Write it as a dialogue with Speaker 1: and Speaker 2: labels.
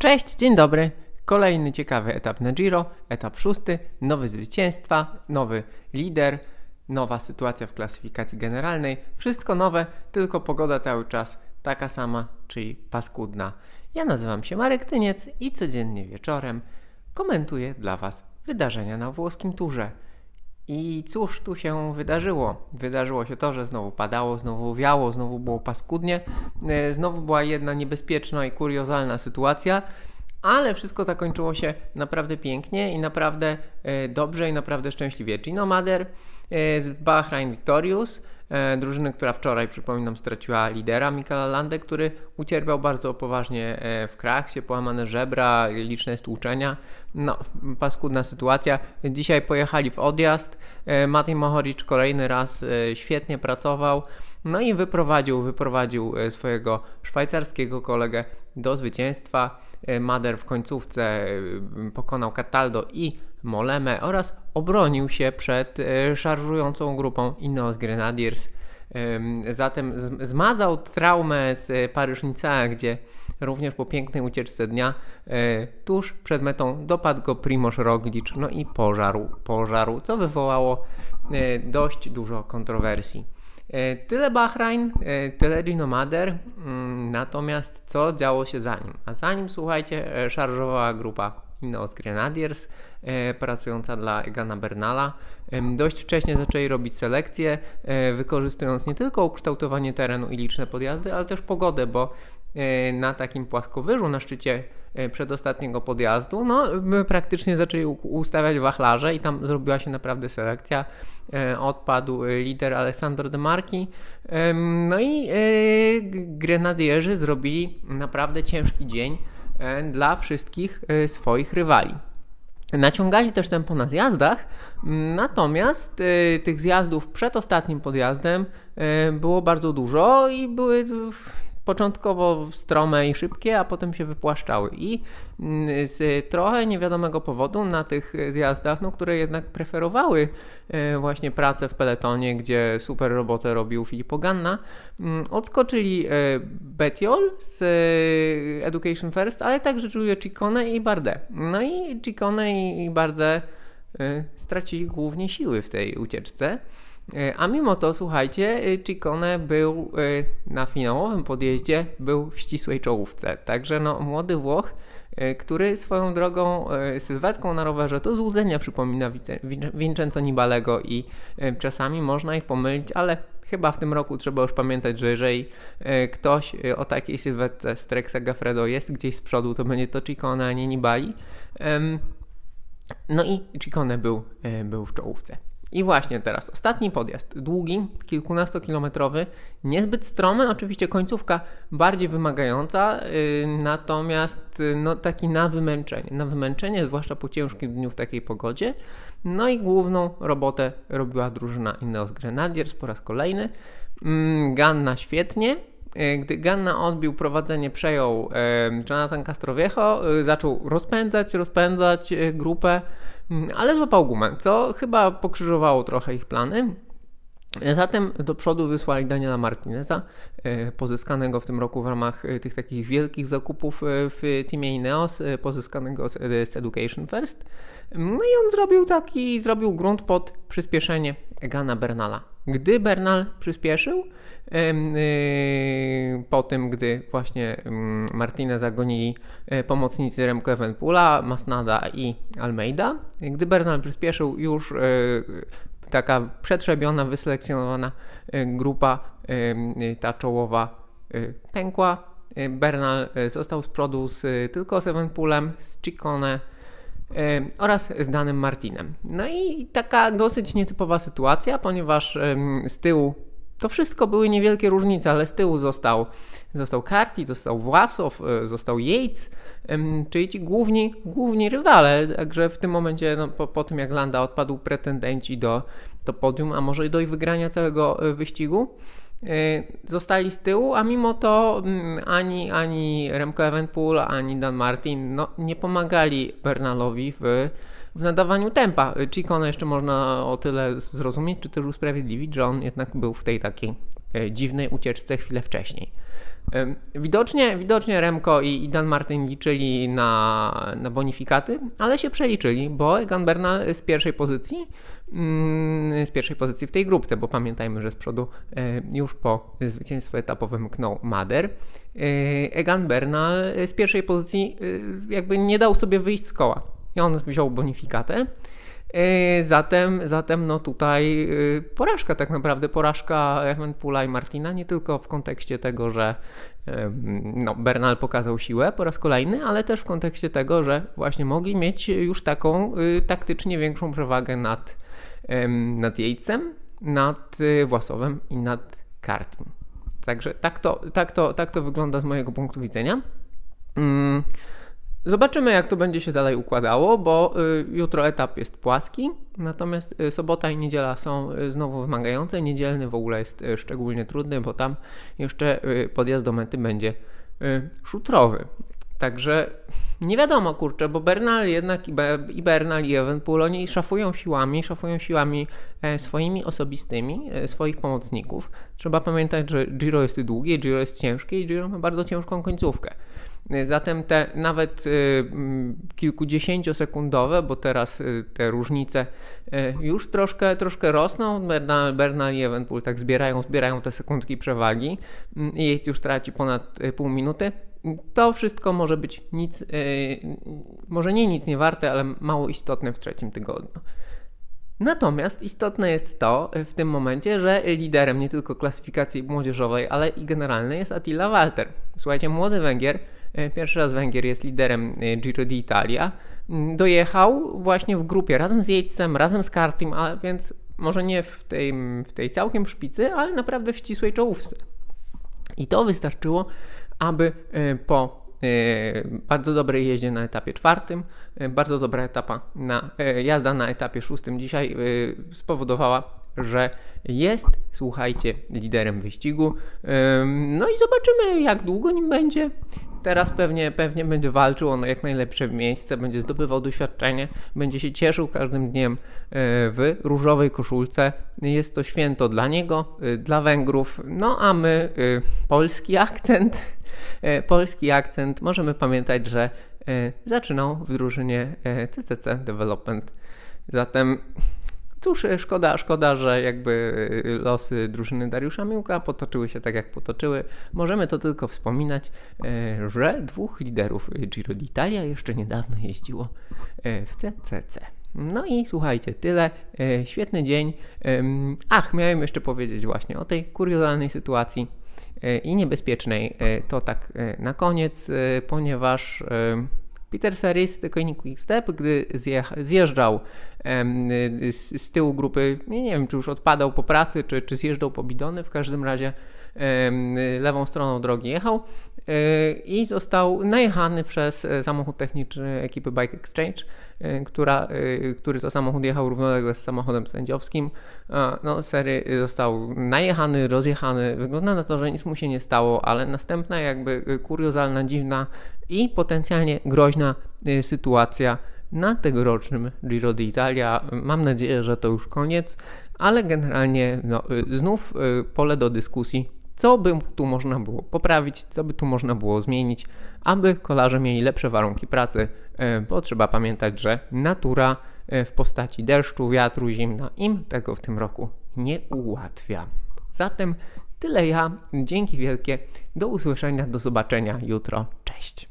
Speaker 1: Cześć, dzień dobry. Kolejny ciekawy etap na Giro, etap szósty, nowe zwycięstwa, nowy lider, nowa sytuacja w klasyfikacji generalnej. Wszystko nowe, tylko pogoda cały czas taka sama, czyli paskudna. Ja nazywam się Marek Tyniec i codziennie wieczorem komentuję dla Was wydarzenia na włoskim turze. I cóż tu się wydarzyło? Wydarzyło się to, że znowu padało, znowu wiało, znowu było paskudnie, e, znowu była jedna niebezpieczna i kuriozalna sytuacja, ale wszystko zakończyło się naprawdę pięknie i naprawdę e, dobrze i naprawdę szczęśliwie. Gino Mader e, z Bahrain Victorious, drużyny, która wczoraj, przypominam, straciła lidera Mikala Lande, który ucierpiał bardzo poważnie w kraksie, połamane żebra, liczne stłuczenia. No, paskudna sytuacja. Dzisiaj pojechali w odjazd. E, Matej Mohoric kolejny raz e, świetnie pracował. No i wyprowadził, wyprowadził e, swojego szwajcarskiego kolegę do zwycięstwa. Mader w końcówce pokonał Cataldo i Molemę oraz obronił się przed szarżującą grupą Ineos Grenadiers. Zatem zmazał traumę z Paryżnica, gdzie również po pięknej ucieczce dnia e, tuż przed metą dopadł go Primoz Roglic, no i pożarł, pożarł, co wywołało e, dość dużo kontrowersji. E, tyle Bahrain, tyle Gino Mader, mm, natomiast co działo się za nim? A za nim, słuchajcie, szarżowała grupa Ineos Grenadiers, pracująca dla Egana Bernala. Dość wcześnie zaczęli robić selekcję, wykorzystując nie tylko ukształtowanie terenu i liczne podjazdy, ale też pogodę, bo E, na takim płaskowyżu na szczycie e, przedostatniego podjazdu, no praktycznie zaczęli ustawiać wachlarze i tam zrobiła się naprawdę selekcja. E, odpadł lider Alessandro De Marchi. No i grenadierzy zrobili naprawdę ciężki dzień dla wszystkich swoich rywali. Naciągali też tempo na zjazdach, natomiast tych zjazdów przed ostatnim podjazdem było bardzo dużo i były początkowo strome i szybkie, a potem się wypłaszczały. I mm, z trochę niewiadomego powodu na tych zjazdach, no, które jednak preferowały e, właśnie pracę w peletonie, gdzie super robotę robił Filippo Ganna, mm, odskoczyli e, Betiol z e, Education First, ale także Giulio Ciccone i Bardet. No i Ciccone i Bardet stracili głównie siły w tej ucieczce. E, a mimo to, słuchajcie, e, Ciccone był e, na finałowym podjeździe, był w ścisłej czołówce. Także no, młody Włoch, który swoją drogą sylwetką na rowerze to złudzenia przypomina Vincenzo Nibalego i czasami można ich pomylić, ale chyba w tym roku trzeba już pamiętać, że jeżeli ktoś o takiej sylwetce z Trexa Gaffredo jest gdzieś z przodu, to będzie to Ciccone, a nie Nibali. No i Ciccone był, był w czołówce. I właśnie teraz ostatni podjazd, długi, kilkunastokilometrowy, niezbyt stromy, oczywiście końcówka bardziej wymagająca, yy, natomiast yy, no, taki na wymęczenie, na wymęczenie, zwłaszcza po ciężkim dniu w takiej pogodzie. No i główną robotę robiła drużyna Ineos Grenadiers po raz kolejny. Yy, Ganna świetnie, y, gdy Ganna odbił prowadzenie, przejął y, Jonathan Castroviejo, y, zaczął rozpędzać, rozpędzać grupę. Mm, ale złapał gumę, co chyba pokrzyżowało trochę ich plany. Zatem do przodu wysłali Daniela Martineza, e, pozyskanego w tym roku w ramach e, tych takich wielkich zakupów e, w teamie Ineos, pozyskanego z Education First. No i on zrobił taki, zrobił grunt pod przyspieszenie Egana Bernala. Gdy Bernal przyspieszył, Y, po tym, gdy właśnie Martinę zagonili e, pomocnicy Remco Evenpoola, Masnada i Almeida. Gdy Bernal przyspieszył, już e, taka przetrzebiona, wyselekcjonowana e, grupa, ta czołowa pękła. Bernal został z przodu z, tylko z Evenpoolem, z Ciccone oraz z Danem Martinem. No i taka dosyć nietypowa sytuacja, ponieważ z tyłu to wszystko były niewielkie różnice, ale z tyłu został, został Carty, został Własow, e, został Yates, czyli ci główni, główni rywale. Także w tym momencie, no, po, po tym jak Landa odpadł pretendenci do, do podium, a może i do wygrania całego e, wyścigu, e, zostali z tyłu, a mimo to mm, ani, ani Remco Evenpool, ani Dan Martin no, nie pomagali Bernalowi w w nadawaniu tempa. Chicona jeszcze można o tyle zrozumieć, czy też usprawiedliwić, że on jednak był w tej takiej e, dziwnej ucieczce chwilę wcześniej. Widocznie, widocznie Remco i, Dan Martin liczyli na, na bonifikaty, ale się przeliczyli, bo Egan Bernal z pierwszej pozycji, mm, z pierwszej pozycji w tej grupce, bo pamiętajmy, że z przodu już po zwycięstwie etapowym mknął Mader. Egan Bernal z pierwszej pozycji jakby nie dał sobie wyjść z koła i on wziął bonifikatę. E, zatem, zatem no tutaj e, porażka tak naprawdę, porażka Evenpoola i Martina, nie tylko w kontekście tego, że no, Bernal pokazał siłę po raz kolejny, ale też w kontekście tego, że właśnie mogli mieć już taką taktycznie większą przewagę nad, nad Jejcem, nad Własowem i nad Kartim. Także tak to, tak, to, tak to wygląda z mojego punktu widzenia. Mm. Zobaczymy, jak to będzie się dalej układało, bo y, jutro etap jest płaski, natomiast y, sobota i niedziela są y, znowu wymagające. Niedzielny w ogóle jest szczególnie trudny, bo tam jeszcze podjazd do mety będzie szutrowy. Także nie wiadomo, kurczę, bo Bernal jednak i Bernal i Evenpool oni szafują siłami, szafują siłami e, swoimi osobistymi, e, swoich pomocników. Trzeba pamiętać, że Giro jest długie, Giro jest ciężkie i Giro ma bardzo ciężką końcówkę. Zatem te nawet y, kilkudziesięciosekundowe, bo teraz y, te różnice y, już troszkę, troszkę rosną. Bernal, Bernal i Evenpool tak zbierają, zbierają te sekundki przewagi i Yates już traci ponad pół minuty. To wszystko może być nic, może nie nic nie warte, ale mało istotne w trzecim tygodniu. Natomiast istotne jest to w tym momencie, że liderem nie tylko klasyfikacji młodzieżowej, ale i generalnej jest Attila Walter. Słuchajcie, młody Węgier pierwszy raz Węgier jest liderem e, Giro d'Italia. Mm, dojechał właśnie w grupie razem z Jejcem, razem z Kartim, a więc może nie w tej, w tej całkiem szpicy, ale naprawdę w ścisłej czołówce. I to wystarczyło, aby e, po bardzo dobrej jeździe na etapie czwartym, bardzo dobra etapa na, jazda na etapie szóstym dzisiaj spowodowała, że jest, słuchajcie, liderem wyścigu. No i zobaczymy, jak długo nim będzie. Teraz pewnie, pewnie będzie walczył o jak najlepsze miejsce, będzie zdobywał doświadczenie, będzie się cieszył każdym dniem e, w różowej koszulce. Jest to święto dla niego, e, dla Węgrów. No a my, e, polski akcent, polski akcent, możemy pamiętać, że zaczynał w drużynie CCC Development. Zatem Cóż, szkoda, szkoda, że jakby y, losy drużyny Dariusza Miłka potoczyły się tak, jak potoczyły. Możemy to tylko wspominać, e, że dwóch liderów Giro d'Italia jeszcze niedawno jeździło e, w CCC. No i słuchajcie, tyle. E, świetny dzień. Ach, miałem jeszcze powiedzieć właśnie o tej kuriozalnej sytuacji i niebezpiecznej. To tak na koniec, ponieważ Peter Series, tylko Quickstep, gdy zjeżdżał z, tyłu grupy, nie wiem, czy już odpadał po pracy, czy, czy zjeżdżał po bidony, w każdym razie lewą stroną drogi jechał i został najechany przez e, samochód techniczny ekipy Bike Exchange, e, która, który to samochód jechał równolegle z samochodem sędziowskim. No, Sery został najechany, rozjechany. Wygląda na to, że nic mu się nie stało, ale następna jakby kuriozalna, dziwna i potencjalnie groźna sytuacja na tegorocznym Giro d'Italia. Mam nadzieję, że to już koniec, ale generalnie no, znów pole do dyskusji co by tu można było poprawić, co by tu można było zmienić, aby kolarze mieli lepsze warunki pracy, e, bo trzeba pamiętać, że natura e, w postaci deszczu, wiatru, zimna im tego w tym roku nie ułatwia. Zatem tyle ja. Dzięki wielkie. Do usłyszenia, do zobaczenia jutro. Cześć.